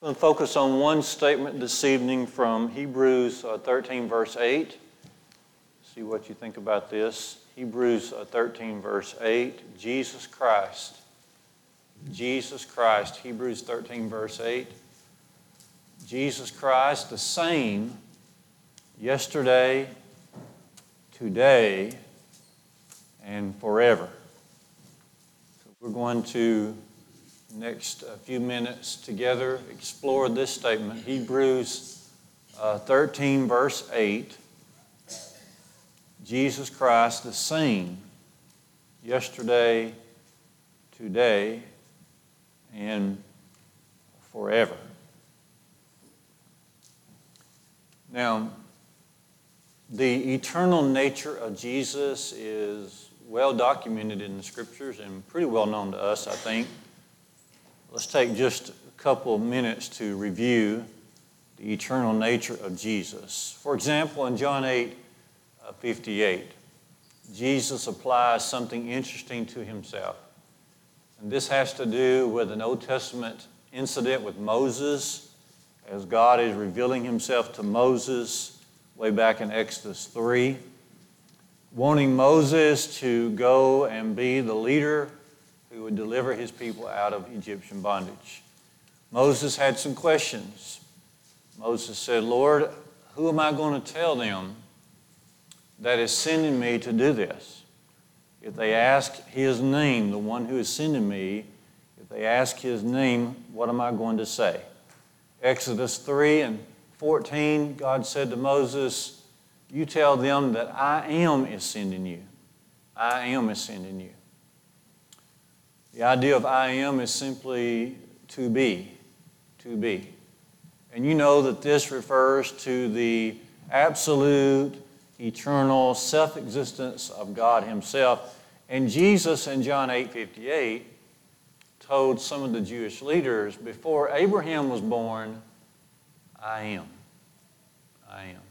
I'm going to focus on one statement this evening from Hebrews uh, 13, verse 8. See what you think about this. Hebrews uh, 13, verse 8. Jesus Christ. Jesus Christ. Hebrews 13, verse 8. Jesus Christ, the same yesterday, today, and forever. So we're going to next few minutes together explore this statement Hebrews uh, 13, verse 8. Jesus Christ, the same yesterday, today, and forever. Now, the eternal nature of Jesus is well documented in the scriptures and pretty well known to us, I think. Let's take just a couple of minutes to review the eternal nature of Jesus. For example, in John 8 uh, 58, Jesus applies something interesting to himself. And this has to do with an Old Testament incident with Moses as God is revealing himself to Moses way back in Exodus 3, wanting Moses to go and be the leader who would deliver his people out of Egyptian bondage. Moses had some questions. Moses said, Lord, who am I going to tell them that is sending me to do this? If they ask his name, the one who is sending me, if they ask his name, what am I going to say? Exodus 3 and 14, God said to Moses, You tell them that I am is sending you. I am is sending you. The idea of I am is simply to be, to be. And you know that this refers to the absolute, eternal self existence of God Himself. And Jesus in John 8 58 told some of the Jewish leaders, Before Abraham was born, I am. I am.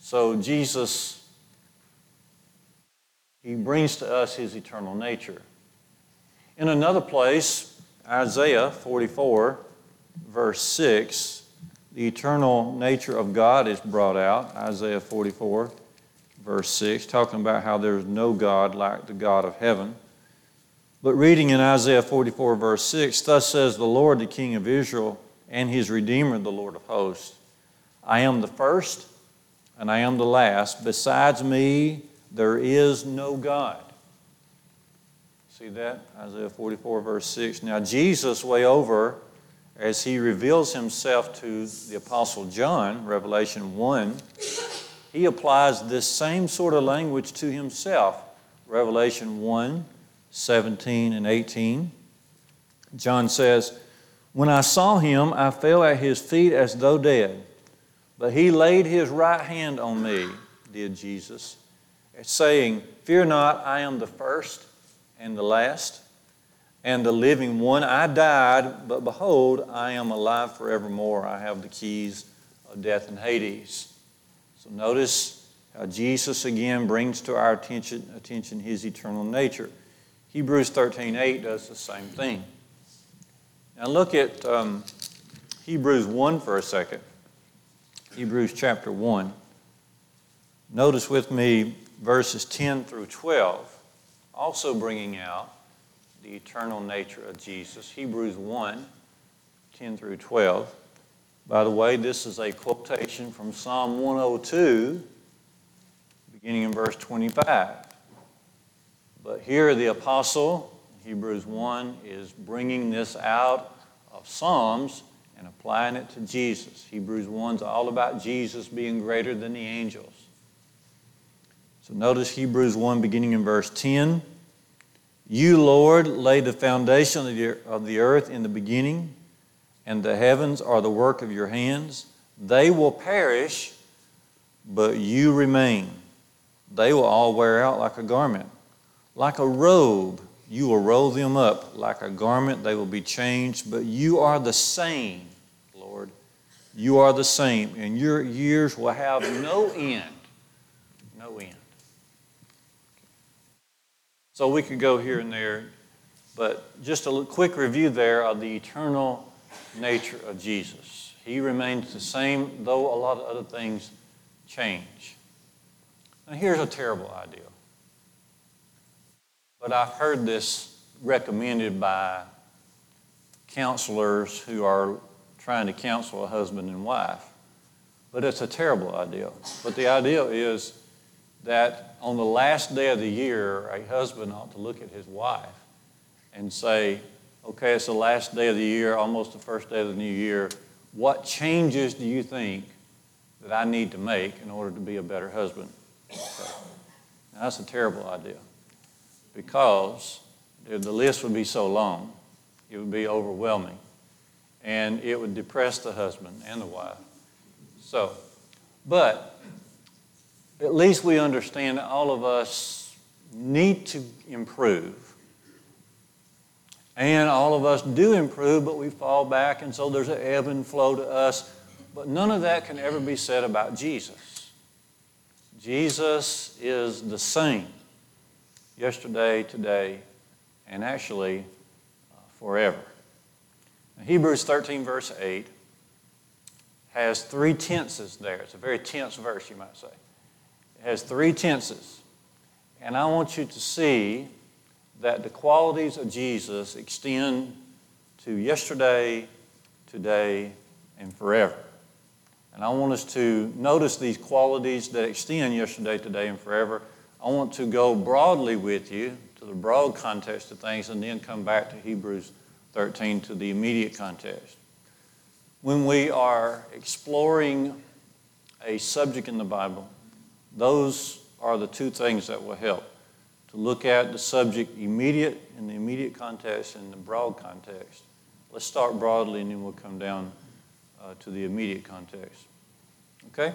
So Jesus, He brings to us His eternal nature. In another place, Isaiah 44, verse 6, the eternal nature of God is brought out. Isaiah 44, verse 6, talking about how there's no God like the God of heaven. But reading in Isaiah 44, verse 6, thus says the Lord, the King of Israel, and his Redeemer, the Lord of hosts I am the first and I am the last. Besides me, there is no God. See that? Isaiah 44, verse 6. Now, Jesus, way over, as he reveals himself to the Apostle John, Revelation 1, he applies this same sort of language to himself. Revelation 1, 17 and 18. John says, When I saw him, I fell at his feet as though dead. But he laid his right hand on me, did Jesus, saying, Fear not, I am the first and the last, and the living one. I died, but behold, I am alive forevermore. I have the keys of death and Hades. So notice how Jesus again brings to our attention, attention his eternal nature. Hebrews 13 8 does the same thing. Now look at um, Hebrews 1 for a second. Hebrews chapter 1. Notice with me verses 10 through 12 also bringing out the eternal nature of Jesus. Hebrews 1 10 through 12. By the way, this is a quotation from Psalm 102, beginning in verse 25. But here the apostle, Hebrews 1, is bringing this out of Psalms and applying it to Jesus. Hebrews 1 is all about Jesus being greater than the angels. So notice Hebrews 1 beginning in verse 10. You, Lord, laid the foundation of the, earth in the beginning, and the heavens are the work of your hands. They will perish, but you remain. They will all wear out like a garment. Like a robe, you will roll them up. Like a garment, they will be changed, but you are the same, Lord. You are the same, and your years will have no end. No end. So we could go here and there, but just a quick review there of the eternal nature of Jesus. He remains the same, though a lot of other things change. Now, here's a terrible idea. But I've heard this recommended by counselors who are trying to counsel a husband and wife. But it's a terrible idea. But the idea is that on the last day of the year, a husband ought to look at his wife and say, okay, it's the last day of the year, almost the first day of the new year. What changes do you think that I need to make in order to be a better husband? That's a terrible idea because the list would be so long, it would be overwhelming, and it would depress the husband and the wife. So, but at least we understand all of us need to improve. And all of us do improve, but we fall back, and so there's an ebb and flow to us. But none of that can ever be said about Jesus. Jesus is the same yesterday, today, and actually uh, forever. Now, Hebrews 13, verse 8 has three tenses there. It's a very tense verse, you might say. Has three tenses. And I want you to see that the qualities of Jesus extend to yesterday, today, and forever. And I want us to notice these qualities that extend yesterday, today, and forever. I want to go broadly with you to the broad context of things and then come back to Hebrews 13 to the immediate context when we are exploring a subject in the Bible, those are the two things that will help to look at the subject immediate in the immediate context and the broad context. Let's start broadly and then we'll come down uh, to the immediate context. Okay?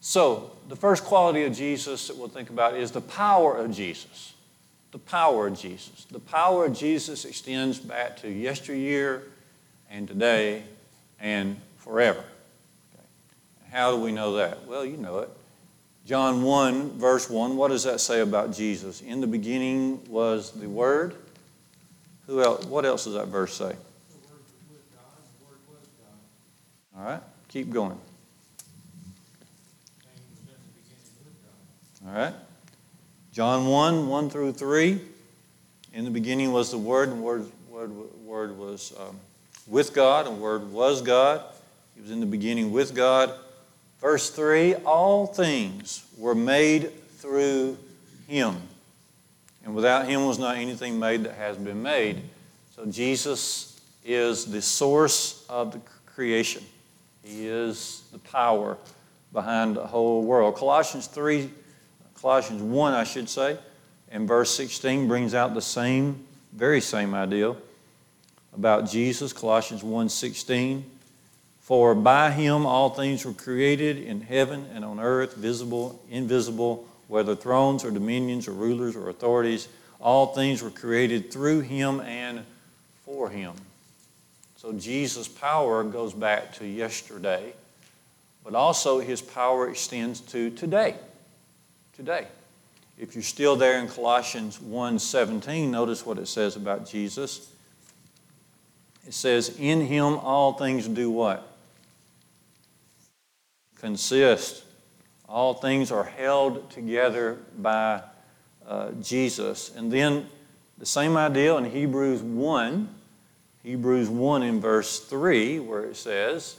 So, the first quality of Jesus that we'll think about is the power of Jesus. The power of Jesus. The power of Jesus extends back to yesteryear and today and forever. Okay. How do we know that? Well, you know it. John 1, verse 1, what does that say about Jesus? In the beginning was the Word. Who else, what else does that verse say? All right, keep going. All right. John 1, 1 through 3. In the beginning was the Word, and Word, word, word was um, with God, and Word was God. He was in the beginning with God. Verse 3 All things were made through Him, and without Him was not anything made that has been made. So Jesus is the source of the creation, He is the power behind the whole world. Colossians 3, Colossians 1, I should say, and verse 16 brings out the same, very same idea about Jesus, Colossians 1:16. For by him all things were created in heaven and on earth, visible, invisible, whether thrones or dominions or rulers or authorities, all things were created through him and for him. So Jesus' power goes back to yesterday, but also his power extends to today. Today. If you're still there in Colossians 1:17, notice what it says about Jesus. It says, In him all things do what? Consist. All things are held together by uh, Jesus. And then the same idea in Hebrews 1, Hebrews 1 in verse 3, where it says,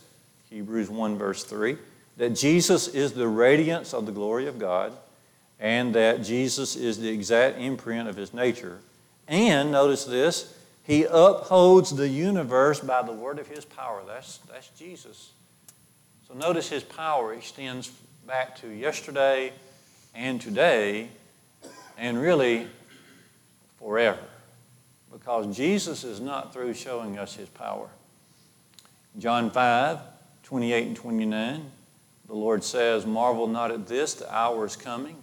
Hebrews 1 verse 3, that Jesus is the radiance of the glory of God and that Jesus is the exact imprint of his nature. And notice this, he upholds the universe by the word of his power. That's, that's Jesus. So notice his power extends back to yesterday and today and really forever. Because Jesus is not through showing us his power. John 5, 28 and 29, the Lord says, Marvel not at this, the hour is coming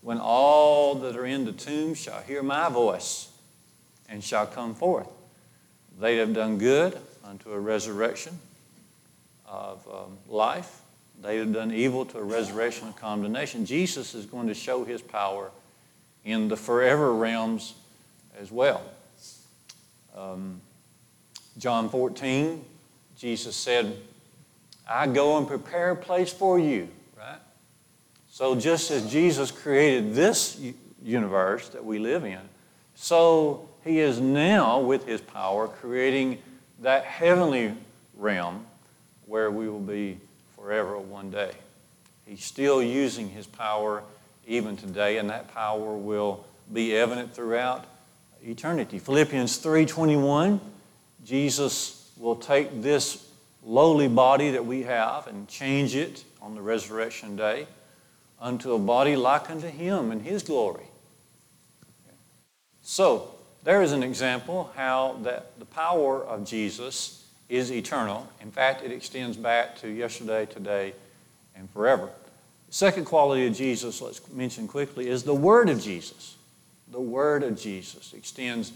when all that are in the tomb shall hear my voice and shall come forth. They have done good unto a resurrection of um, life. They have done evil to a resurrection of condemnation. Jesus is going to show his power in the forever realms as well. Um, John 14, Jesus said, I go and prepare a place for you, right? So just as Jesus created this universe that we live in, so he is now, with his power, creating that heavenly realm where we will be forever one day. He's still using his power even today, and that power will be evident throughout eternity. Philippians 3:21, Jesus will take this lowly body that we have and change it on the resurrection day unto a body like unto him in his glory. So, there is an example how that the power of Jesus is eternal. In fact, it extends back to yesterday, today, and forever. The second quality of Jesus, let's mention quickly, is the Word of Jesus. The Word of Jesus extends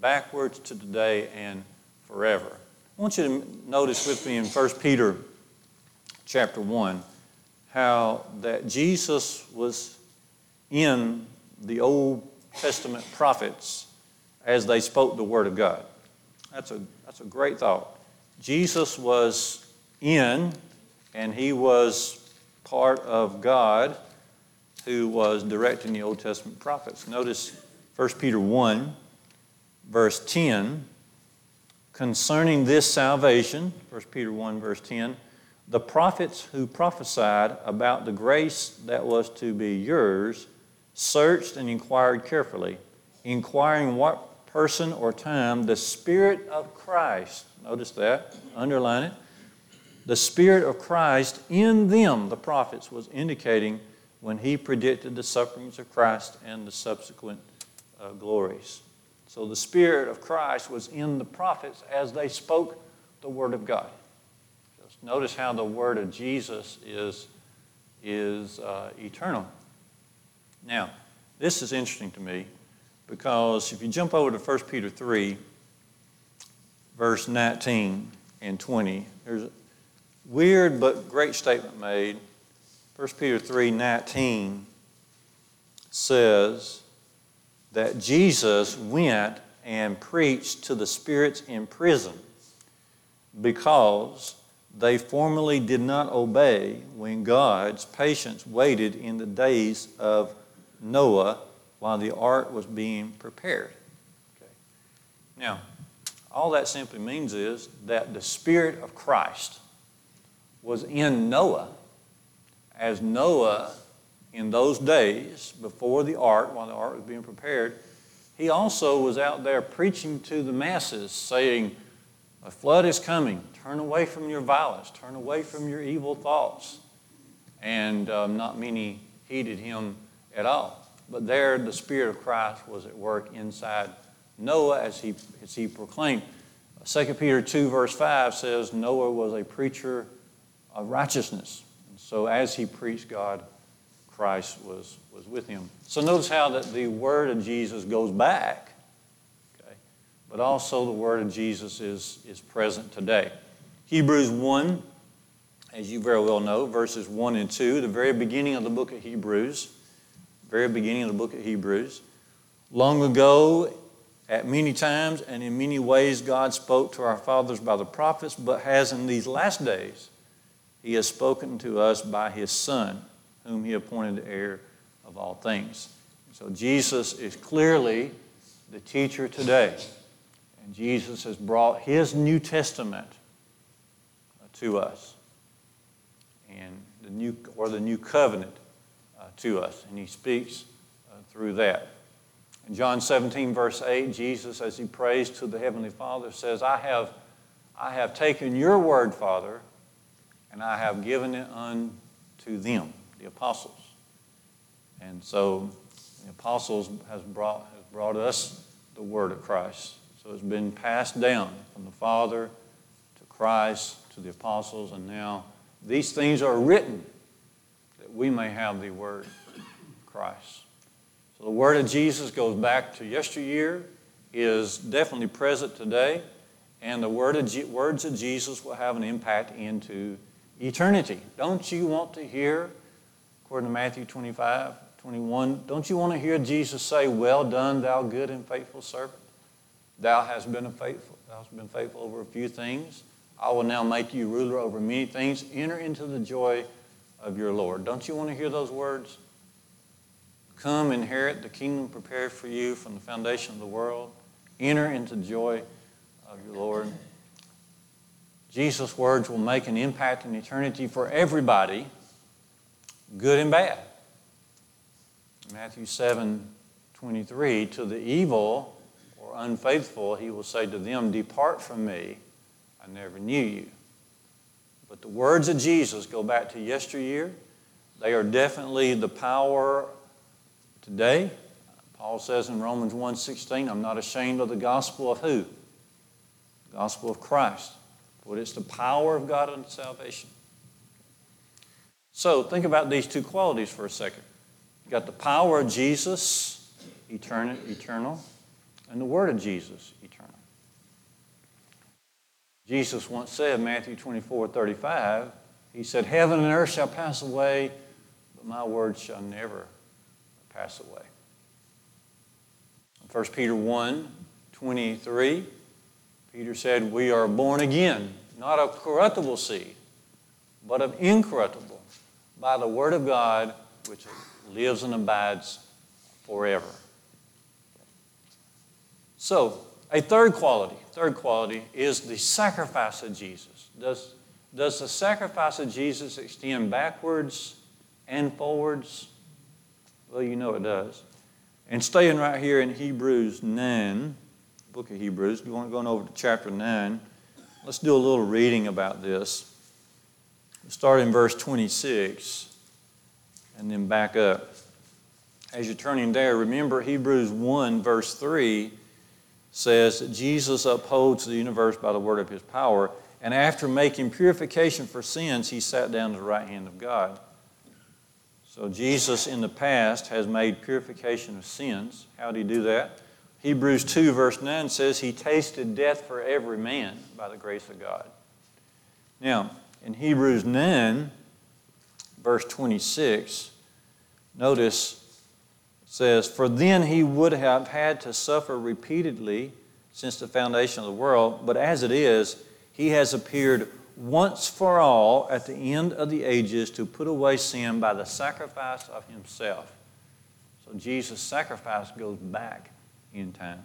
backwards to today and forever. I want you to notice with me in 1 Peter chapter 1 how that Jesus was in the Old Testament prophets as they spoke the Word of God. That's a, that's a great thought. Jesus was in, and he was part of God who was directing the Old Testament prophets. Notice 1 Peter 1, verse 10, concerning this salvation, 1 Peter 1, verse 10, the prophets who prophesied about the grace that was to be yours searched and inquired carefully, inquiring what person or time the Spirit of Christ, notice that, underline it, the Spirit of Christ in them, the prophets, was indicating when he predicted the sufferings of Christ and the subsequent uh, glories. So the Spirit of Christ was in the prophets as they spoke the Word of God. Just notice how the Word of Jesus is, is uh, eternal. Now, this is interesting to me because if you jump over to 1 Peter 3, verse 19 and 20, there's a weird but great statement made. 1 Peter 3 19 says that Jesus went and preached to the spirits in prison because they formerly did not obey when God's patience waited in the days of Noah while the ark was being prepared. Okay. Now, all that simply means is that the Spirit of Christ was in Noah as Noah, in those days before the ark, while the ark was being prepared, he also was out there preaching to the masses, saying, A flood is coming. Turn away from your violence. Turn away from your evil thoughts. And um, not many heeded him at all. But there, the Spirit of Christ was at work inside Noah as he, as he proclaimed. 2 Peter 2, verse 5 says Noah was a preacher of righteousness. And so as he preached God, Christ was, was with him. So notice how that the word of Jesus goes back, okay? but also the word of Jesus is, is present today. Hebrews 1, as you very well know, verses 1 and 2, the very beginning of the book of Hebrews, very beginning of the book of Hebrews. Long ago, at many times and in many ways, God spoke to our fathers by the prophets, but has in these last days, He has spoken to us by His Son, whom He appointed heir of all things. So Jesus is clearly the teacher today. And Jesus has brought His New Testament to us. And the new, or the new covenant to us, and he speaks uh, through that. In John 17, verse 8, Jesus, as he prays to the Heavenly Father, says, I have, I have taken your word, Father, and I have given it unto them, the apostles. And so the apostles has brought, has brought us the word of Christ. So it's been passed down from the Father to Christ to the apostles, and now these things are written we may have the word Christ. So the word of Jesus goes back to yesteryear, is definitely present today, and the word of G- words of Jesus will have an impact into eternity. Don't you want to hear, according to Matthew 25, 21, don't you want to hear Jesus say, Well done, thou good and faithful servant? Thou hast been a faithful, Thou hast been faithful over a few things. I will now make you ruler over many things. Enter into the joy of your Lord. Don't you want to hear those words? Come inherit the kingdom prepared for you from the foundation of the world. Enter into the joy of your Lord. Jesus' words will make an impact in eternity for everybody, good and bad. Matthew 7 23, to the evil or unfaithful, he will say to them, Depart from me, I never knew you. But the words of Jesus go back to yesteryear. They are definitely the power today. Paul says in Romans 1:16, I'm not ashamed of the gospel of who? The gospel of Christ. For it's the power of God unto salvation. So think about these two qualities for a second. You got the power of Jesus, eternal, eternal, and the word of Jesus, eternal. Jesus once said, Matthew 24, 35, he said, Heaven and earth shall pass away, but my word shall never pass away. 1 Peter 1, 23, Peter said, We are born again, not of corruptible seed, but of incorruptible, by the word of God, which lives and abides forever. So, a third quality, third quality is the sacrifice of Jesus. Does, does the sacrifice of Jesus extend backwards and forwards? Well, you know it does. And staying right here in Hebrews 9, book of Hebrews, you want to go over to chapter 9. Let's do a little reading about this. start in verse 26 and then back up. As you're turning there, remember Hebrews 1, verse 3 says that Jesus upholds the universe by the word of his power, and after making purification for sins, he sat down to the right hand of God. So Jesus in the past has made purification of sins. How did he do that? Hebrews 2, verse 9 says, He tasted death for every man by the grace of God. Now, in Hebrews 9, verse 26, notice says, For then he would have had to suffer repeatedly since the foundation of the world, but as it is, he has appeared once for all at the end of the ages to put away sin by the sacrifice of himself. So Jesus' sacrifice goes back in time.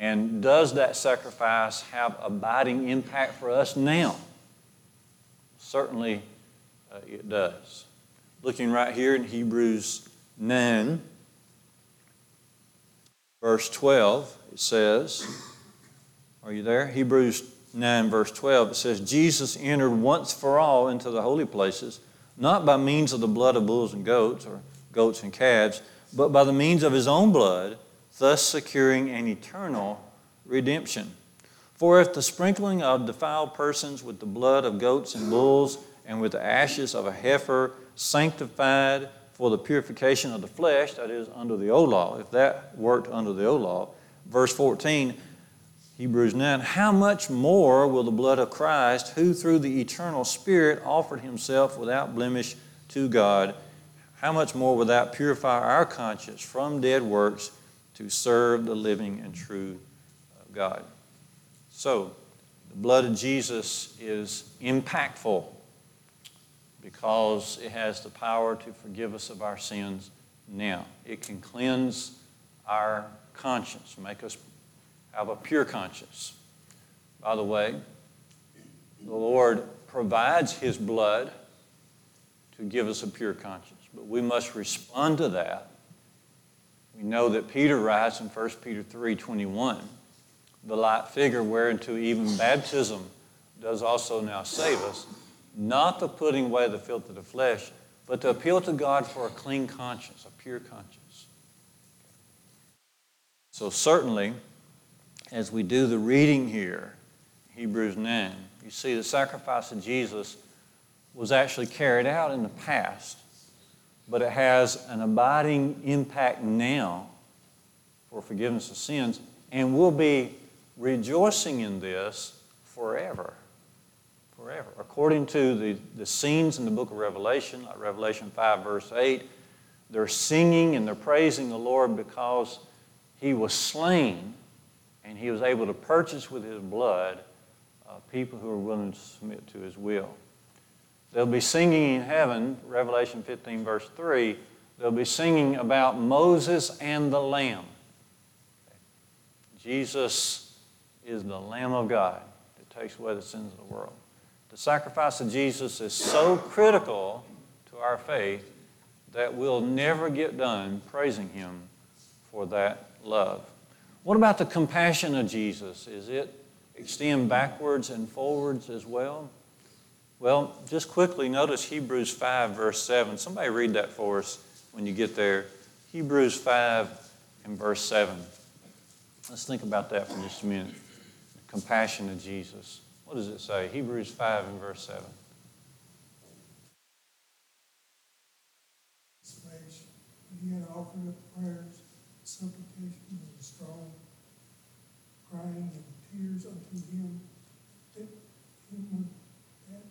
And does that sacrifice have abiding impact for us now? Certainly uh, it does. Looking right here in Hebrews 9, verse 12, it says, Are you there? Hebrews 9, verse 12, it says, Jesus entered once for all into the holy places, not by means of the blood of bulls and goats, or goats and calves, but by the means of his own blood, thus securing an eternal redemption. For if the sprinkling of defiled persons with the blood of goats and bulls and with the ashes of a heifer sanctified for the purification of the flesh, that is, under the old law, if that worked under the old law. Verse 14, Hebrews 9, how much more will the blood of Christ, who through the eternal Spirit offered himself without blemish to God, how much more will that purify our conscience from dead works to serve the living and true God? So, the blood of Jesus is impactful because it has the power to forgive us of our sins now. It can cleanse our conscience, make us have a pure conscience. By the way, the Lord provides His blood to give us a pure conscience, but we must respond to that. We know that Peter writes in 1 Peter 3:21, the light figure whereunto even baptism does also now save us not the putting away the filth of the flesh, but to appeal to God for a clean conscience, a pure conscience. So, certainly, as we do the reading here, Hebrews 9, you see the sacrifice of Jesus was actually carried out in the past, but it has an abiding impact now for forgiveness of sins, and we'll be rejoicing in this forever forever. According to the, the scenes in the book of Revelation, like Revelation 5, verse 8, they're singing and they're praising the Lord because he was slain and he was able to purchase with his blood uh, people who are willing to submit to his will. They'll be singing in heaven, Revelation 15, verse 3, they'll be singing about Moses and the Lamb. Jesus is the Lamb of God that takes away the sins of the world. The sacrifice of Jesus is so critical to our faith that we'll never get done praising Him for that love. What about the compassion of Jesus? Is it extend backwards and forwards as well? Well, just quickly notice Hebrews 5, verse 7. Somebody read that for us when you get there. Hebrews 5 and verse 7. Let's think about that for just a minute. The compassion of Jesus. What does it say? Hebrews 5 and verse 7. He had offered up prayers, supplications, and strong crying and tears unto him that him that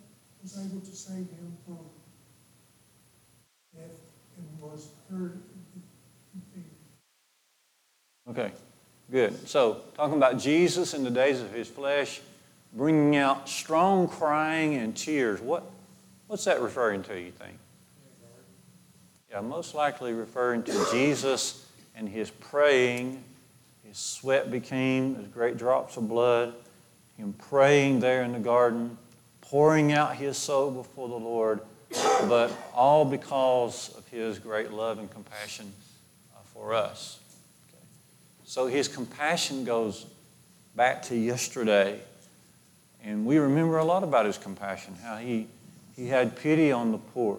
was able to save him from death and was heard Okay, good. So, talking about Jesus in the days of his flesh, bringing out strong crying and tears. What, what's that referring to, you think? Yeah, most likely referring to Jesus and his praying. His sweat became as great drops of blood. Him praying there in the garden, pouring out his soul before the Lord, but all because of his great love and compassion uh, for us. So his compassion goes back to yesterday. And we remember a lot about his compassion, how he, he had pity on the poor.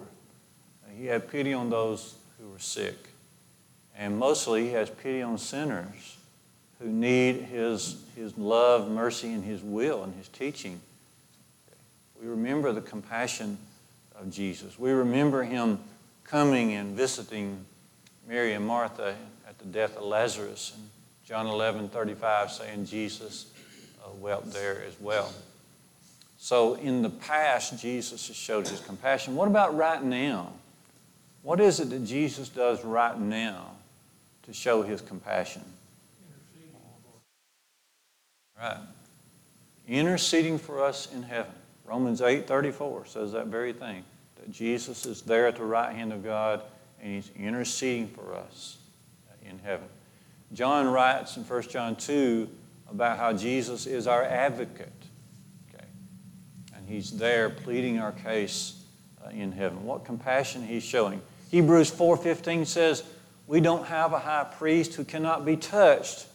He had pity on those who were sick. And mostly, he has pity on sinners who need his, his love, mercy, and his will and his teaching. We remember the compassion of Jesus. We remember him coming and visiting Mary and Martha at the death of Lazarus. And John 11 35 saying Jesus uh, wept there as well. So in the past, Jesus has showed his compassion. What about right now? What is it that Jesus does right now to show his compassion? Right. Interceding for us in heaven. Romans 8:34 says that very thing. That Jesus is there at the right hand of God and he's interceding for us in heaven. John writes in 1 John 2 about how Jesus is our advocate. And he's there pleading our case uh, in heaven. What compassion he's showing. Hebrews 4:15 says, "We don't have a high priest who cannot be touched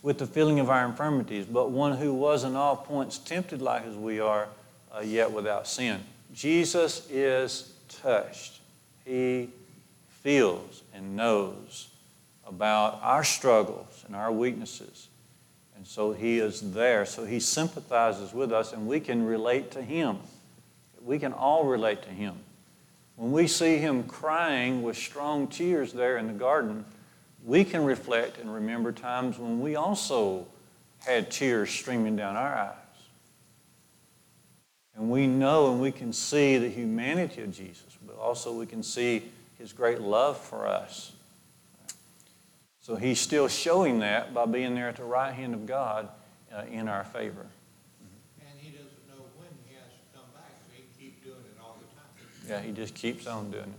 with the feeling of our infirmities, but one who was in all points tempted like as we are, uh, yet without sin." Jesus is touched. He feels and knows about our struggles and our weaknesses. And so he is there. So he sympathizes with us and we can relate to him. We can all relate to him. When we see him crying with strong tears there in the garden, we can reflect and remember times when we also had tears streaming down our eyes. And we know and we can see the humanity of Jesus, but also we can see his great love for us. So he's still showing that by being there at the right hand of God uh, in our favor. Yeah, he just keeps on doing it.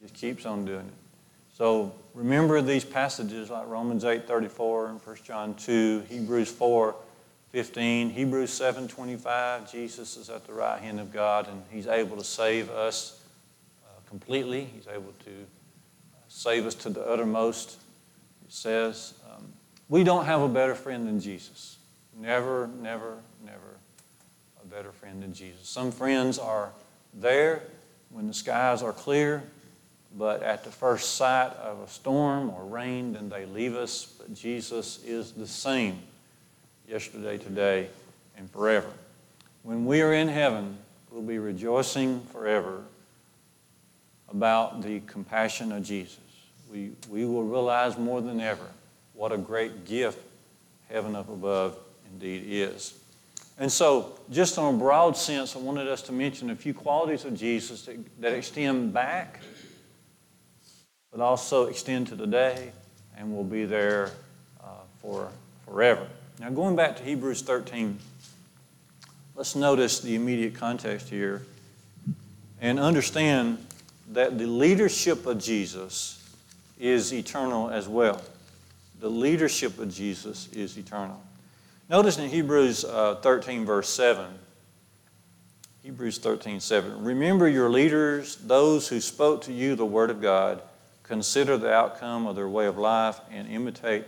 Just keeps on doing it. So remember these passages like Romans 8 34 and 1 John 2, Hebrews 4 15, Hebrews 7 25. Jesus is at the right hand of God and he's able to save us uh, completely. He's able to save us to the uttermost. It says, um, We don't have a better friend than Jesus. Never, never, never a better friend than Jesus. Some friends are there when the skies are clear, but at the first sight of a storm or rain, then they leave us. But Jesus is the same yesterday, today, and forever. When we are in heaven, we'll be rejoicing forever about the compassion of Jesus. We, we will realize more than ever what a great gift heaven up above indeed is. And so, just on a broad sense, I wanted us to mention a few qualities of Jesus that, that extend back, but also extend to today and will be there uh, for forever. Now, going back to Hebrews 13, let's notice the immediate context here and understand that the leadership of Jesus is eternal as well. The leadership of Jesus is eternal. Notice in Hebrews uh, 13, verse 7, Hebrews 13, 7, remember your leaders, those who spoke to you the word of God, consider the outcome of their way of life, and imitate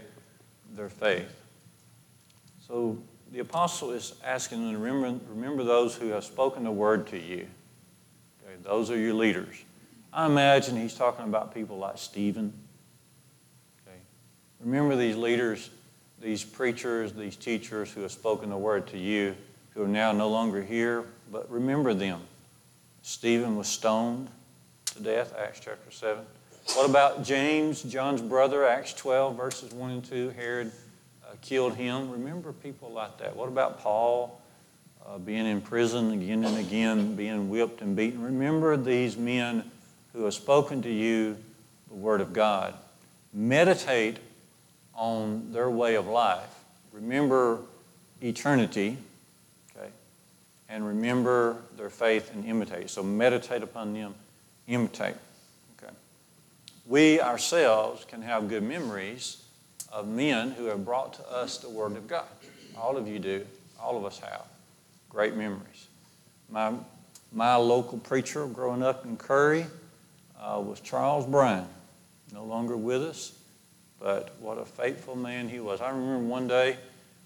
their faith. So the apostle is asking them to remember, remember those who have spoken the word to you. Okay, those are your leaders. I imagine he's talking about people like Stephen. Okay. Remember these leaders, these preachers, these teachers who have spoken the word to you, who are now no longer here, but remember them. Stephen was stoned to death, Acts chapter 7. What about James, John's brother, Acts 12, verses 1 and 2? Herod uh, killed him. Remember people like that. What about Paul? Uh, being in prison again and again, being whipped and beaten. Remember these men who have spoken to you the Word of God. Meditate on their way of life. Remember eternity, okay? And remember their faith and imitate. So meditate upon them, imitate. Okay. We ourselves can have good memories of men who have brought to us the Word of God. All of you do. All of us have great memories. My, my local preacher growing up in Curry uh, was Charles Brown, no longer with us, but what a faithful man he was. I remember one day,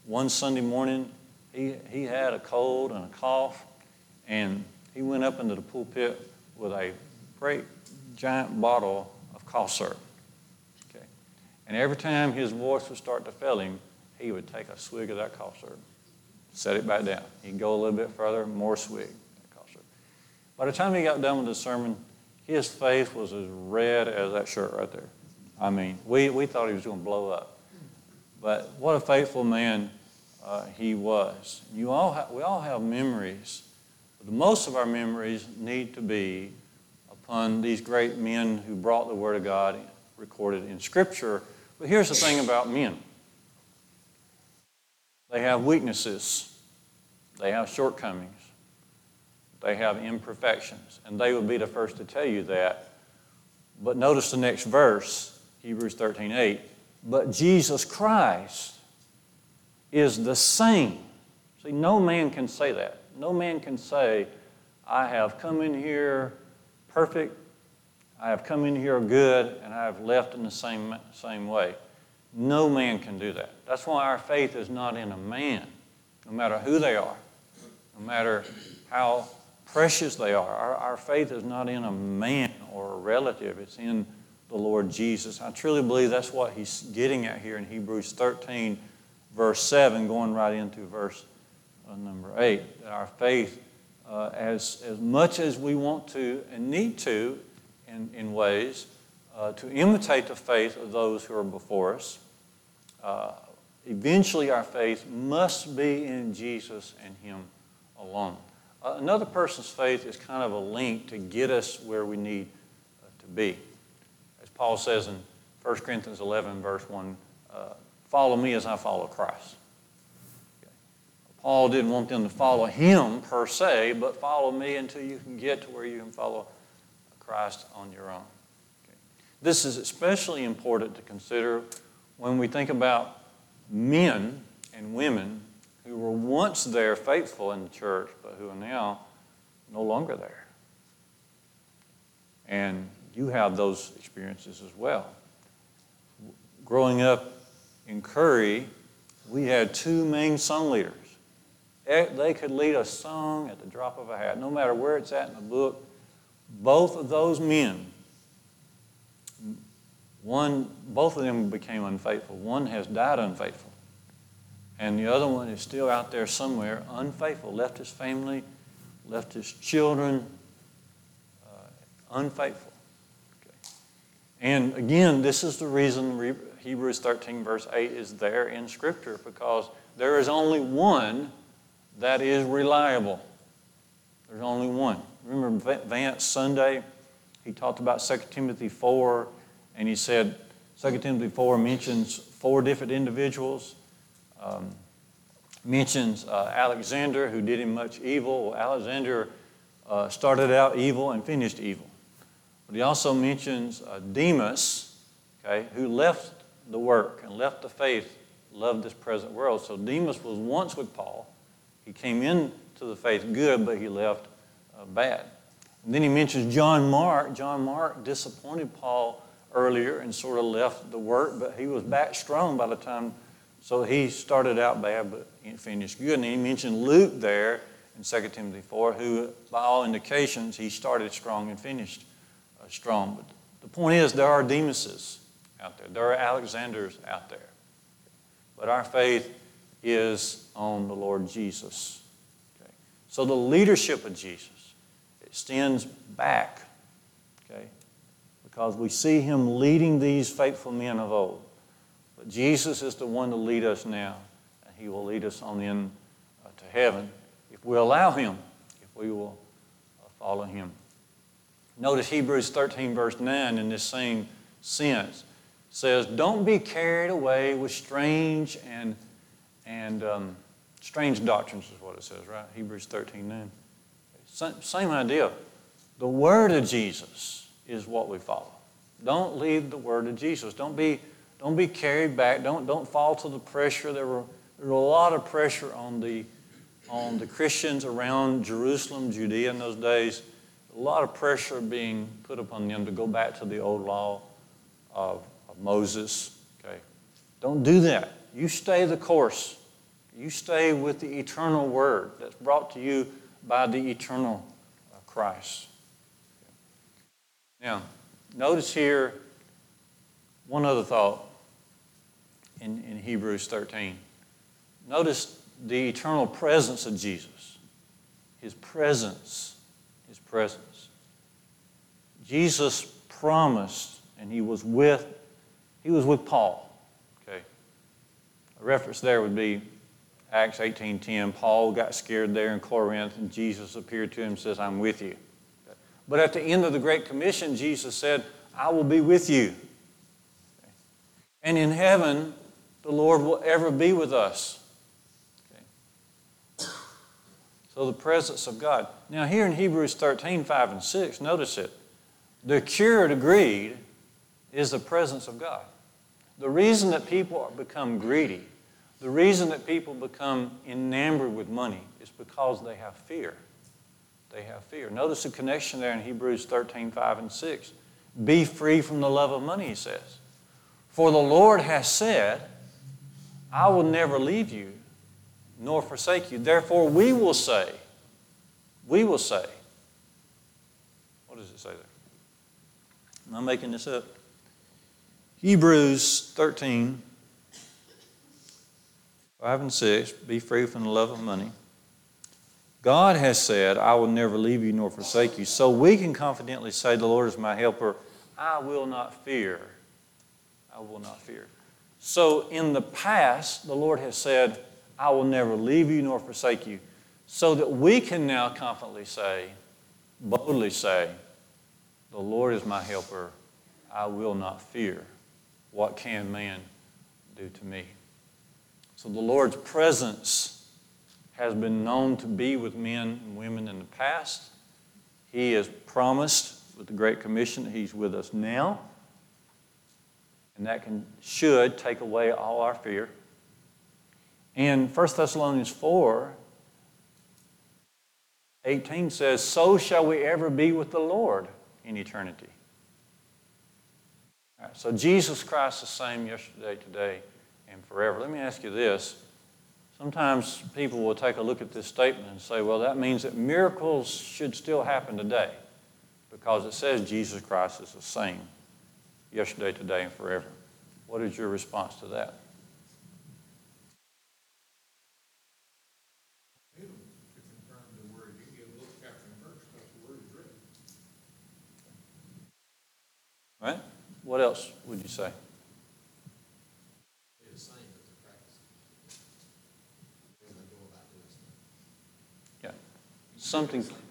one Sunday morning, he, he had a cold and a cough, and he went up into the pulpit with a great giant bottle of cough syrup. Okay. And every time his voice would start to fail him, he would take a swig of that cough syrup, set it back down. He'd go a little bit further, more swig. By the time he got done with the sermon, his face was as red as that shirt right there. I mean, we, we thought he was going to blow up. But what a faithful man uh, he was. You all ha- we all have memories. But most of our memories need to be upon these great men who brought the Word of God recorded in Scripture. But here's the thing about men they have weaknesses, they have shortcomings. They have imperfections, and they would be the first to tell you that. But notice the next verse, Hebrews 13 8. But Jesus Christ is the same. See, no man can say that. No man can say, I have come in here perfect, I have come in here good, and I have left in the same, same way. No man can do that. That's why our faith is not in a man, no matter who they are, no matter how precious they are. Our, our faith is not in a man or a relative, it's in the Lord Jesus. I truly believe that's what he's getting at here in Hebrews 13, verse 7, going right into verse uh, number 8. That our faith, uh, as, as much as we want to and need to, in, in ways, uh, to imitate the faith of those who are before us, uh, eventually our faith must be in Jesus and Him alone. Another person's faith is kind of a link to get us where we need uh, to be. As Paul says in 1 Corinthians 11, verse 1, uh, follow me as I follow Christ. Okay. Paul didn't want them to follow him per se, but follow me until you can get to where you can follow Christ on your own. Okay. This is especially important to consider when we think about men and women who were once there faithful in the church, but who are now no longer there. And you have those experiences as well. Growing up in Curry, we had two main song leaders. They could lead a song at the drop of a hat, no matter where it's at in the book. Both of those men, one, both of them became unfaithful. One has died unfaithful and the other one is still out there somewhere, unfaithful, left his family, left his children, uh, unfaithful. Okay. And again, this is the reason Hebrews 13, verse 8 is there in Scripture, because there is only one that is reliable. There's only one. Remember Vance Sunday? He talked about 2 Timothy 4, and he said, 2 Timothy 4 mentions four different individuals. Um, mentions uh, Alexander, who did him much evil. Alexander uh, started out evil and finished evil. But he also mentions uh, Demas, okay, who left the work and left the faith, loved this present world. So Demas was once with Paul. He came into the faith good, but he left uh, bad. And then he mentions John Mark. John Mark disappointed Paul earlier and sort of left the work, but he was back strong by the time. So he started out bad, but finished good. And he mentioned Luke there in 2 Timothy 4, who, by all indications, he started strong and finished uh, strong. But the point is, there are Demases out there, there are Alexanders out there. But our faith is on the Lord Jesus. Okay? So the leadership of Jesus extends back, okay? Because we see him leading these faithful men of old. But Jesus is the one to lead us now, and he will lead us on in uh, to heaven if we allow him, if we will uh, follow him. Notice Hebrews 13, verse 9, in this same sense, says, Don't be carried away with strange and, and um, strange doctrines, is what it says, right? Hebrews 13, 9. Same idea. The Word of Jesus is what we follow. Don't leave the Word of Jesus. Don't be, don't be carried back. Don't, don't fall to the pressure. There were, there were a lot of pressure on the, on the Christians around Jerusalem, Judea in those days. A lot of pressure being put upon them to go back to the old law of, of Moses. Okay? Don't do that. You stay the course. You stay with the eternal Word that's brought to you by the eternal uh, Christ. Now, notice here one other thought in, in Hebrews 13. Notice the eternal presence of Jesus. His presence. His presence. Jesus promised, and he was with, he was with Paul. Okay. A reference there would be Acts 18.10, Paul got scared there in Corinth, and Jesus appeared to him and says, I'm with you. But at the end of the Great Commission, Jesus said, I will be with you. And in heaven, the Lord will ever be with us. Okay. So the presence of God. Now, here in Hebrews 13, 5 and 6, notice it. The cure to greed is the presence of God. The reason that people become greedy the reason that people become enamored with money is because they have fear. They have fear. Notice the connection there in Hebrews 13, 5 and 6. Be free from the love of money, he says. For the Lord has said, I will never leave you nor forsake you. Therefore, we will say, we will say, what does it say there? Am I making this up? Hebrews 13, 5 and 6, be free from the love of money. God has said, I will never leave you nor forsake you. So we can confidently say, The Lord is my helper. I will not fear. I will not fear. So in the past, the Lord has said, I will never leave you nor forsake you. So that we can now confidently say, boldly say, The Lord is my helper. I will not fear. What can man do to me? So the Lord's presence has been known to be with men and women in the past. He has promised with the Great Commission that He's with us now. And that can, should take away all our fear. And 1 Thessalonians 4 18 says, So shall we ever be with the Lord in eternity. so Jesus Christ is the same yesterday, today, and forever. Let me ask you this. Sometimes people will take a look at this statement and say, well, that means that miracles should still happen today because it says Jesus Christ is the same yesterday, today, and forever. What is your response to that? Right? What else would you say? Yeah. yeah.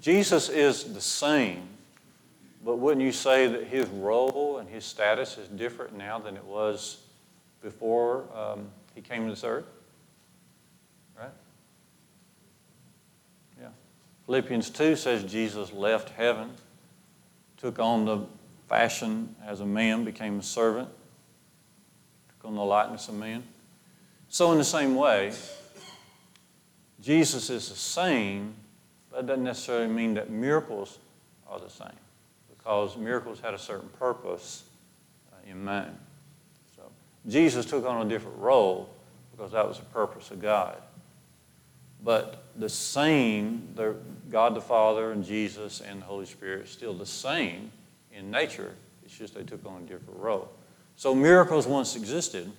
Jesus is the same But wouldn't you say that his role and his status is different now than it was before um, he came to this earth? Right? Yeah. Philippians 2 says Jesus left heaven, took on the fashion as a man, became a servant, took on the likeness of man. So, in the same way, Jesus is the same, that doesn't necessarily mean that miracles are the same because miracles had a certain purpose uh, in mind. So Jesus took on a different role because that was the purpose of God. But the same, the, God the Father and Jesus and the Holy Spirit, still the same in nature. It's just they took on a different role. So miracles once existed,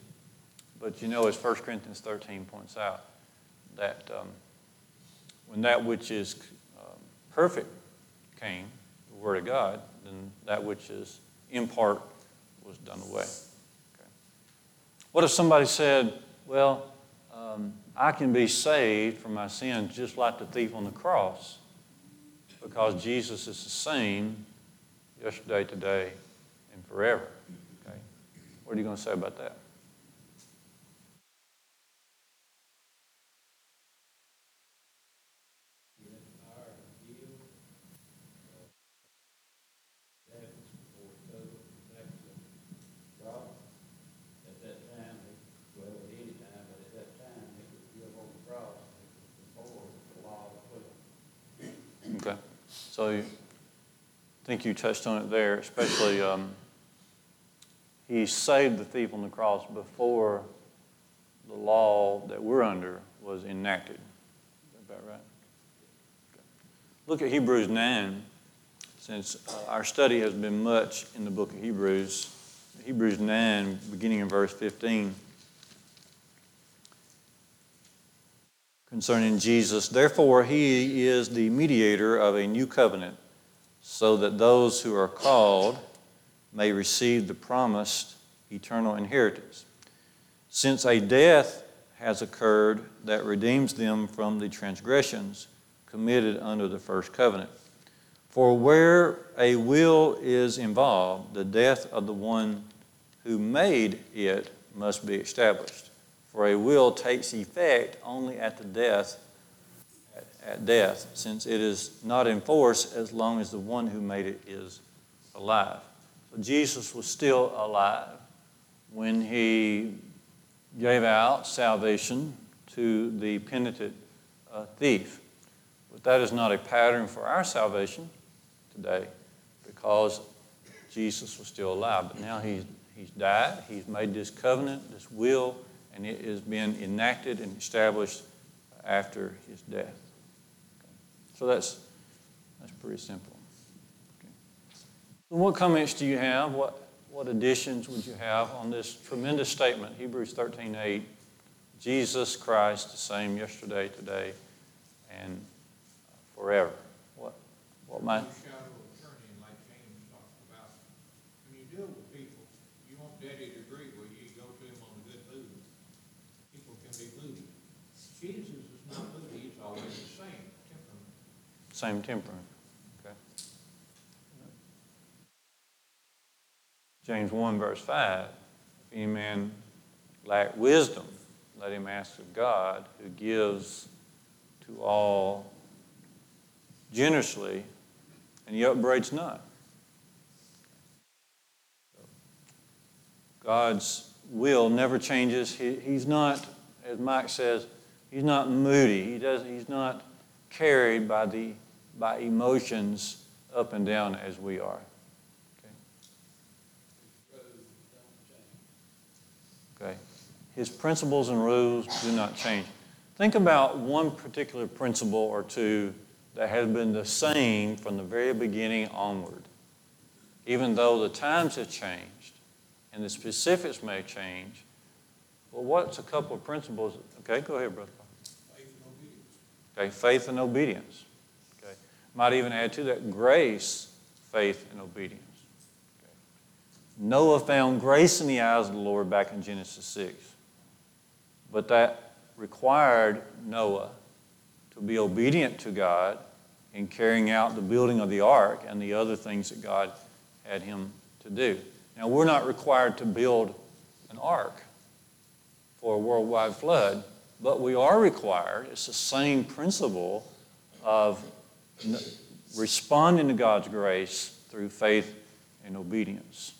but you know, as 1 Corinthians 13 points out, that um, when that which is um, perfect came, the Word of God, then that which is in part was done away. Okay. What if somebody said, Well, um, I can be saved from my sins just like the thief on the cross because Jesus is the same yesterday, today, and forever? Okay. What are you going to say about that? So I think you touched on it there, especially um, he saved the thief on the cross before the law that we're under was enacted. Is that right? Okay. Look at Hebrews 9, since uh, our study has been much in the book of Hebrews. Hebrews 9, beginning in verse 15. Concerning Jesus. Therefore, he is the mediator of a new covenant, so that those who are called may receive the promised eternal inheritance. Since a death has occurred that redeems them from the transgressions committed under the first covenant. For where a will is involved, the death of the one who made it must be established. For a will takes effect only at the death, at death, since it is not in force as long as the one who made it is alive. So Jesus was still alive when he gave out salvation to the penitent uh, thief. But that is not a pattern for our salvation today because Jesus was still alive. But now he's, he's died, he's made this covenant, this will and it has been enacted and established after his death. Okay. So that's, that's pretty simple. Okay. So what comments do you have? What, what additions would you have on this tremendous statement, Hebrews 13 8? Jesus Christ, the same yesterday, today, and forever. What, what might. Same temperament. Okay. James 1, verse 5 If any man lack wisdom, let him ask of God, who gives to all generously, and he upbraids not. God's will never changes. He, he's not, as Mike says, he's not moody. He does, he's not carried by the by emotions up and down as we are. Okay. okay. His principles and rules do not change. Think about one particular principle or two that has been the same from the very beginning onward. Even though the times have changed and the specifics may change, well, what's a couple of principles? Okay, go ahead, brother. Faith and obedience. Okay, faith and obedience. Might even add to that grace, faith, and obedience. Okay. Noah found grace in the eyes of the Lord back in Genesis 6. But that required Noah to be obedient to God in carrying out the building of the ark and the other things that God had him to do. Now, we're not required to build an ark for a worldwide flood, but we are required, it's the same principle of responding to God's grace through faith and obedience.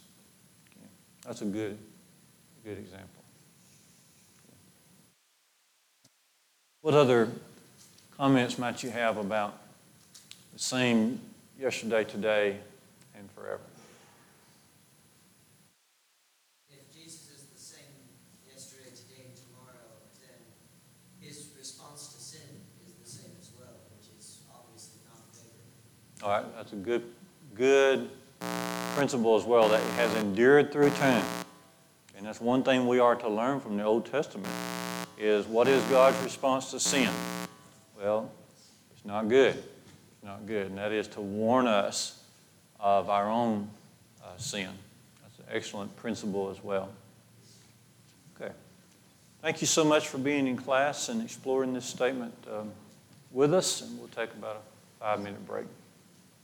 Okay. That's a good, good example. What other comments might you have about the same yesterday, today, and forever? If Jesus is the same yesterday, today, and tomorrow, then his response to sin is the same as well, which is obviously not favorable. All right, that's a good, good principle as well that has endured through time. And that's one thing we are to learn from the Old Testament is what is God's response to sin? Well, it's not good. It's not good. And that is to warn us of our own uh, sin. That's an excellent principle as well. Okay. Thank you so much for being in class and exploring this statement um, with us. And we'll take about a five minute break.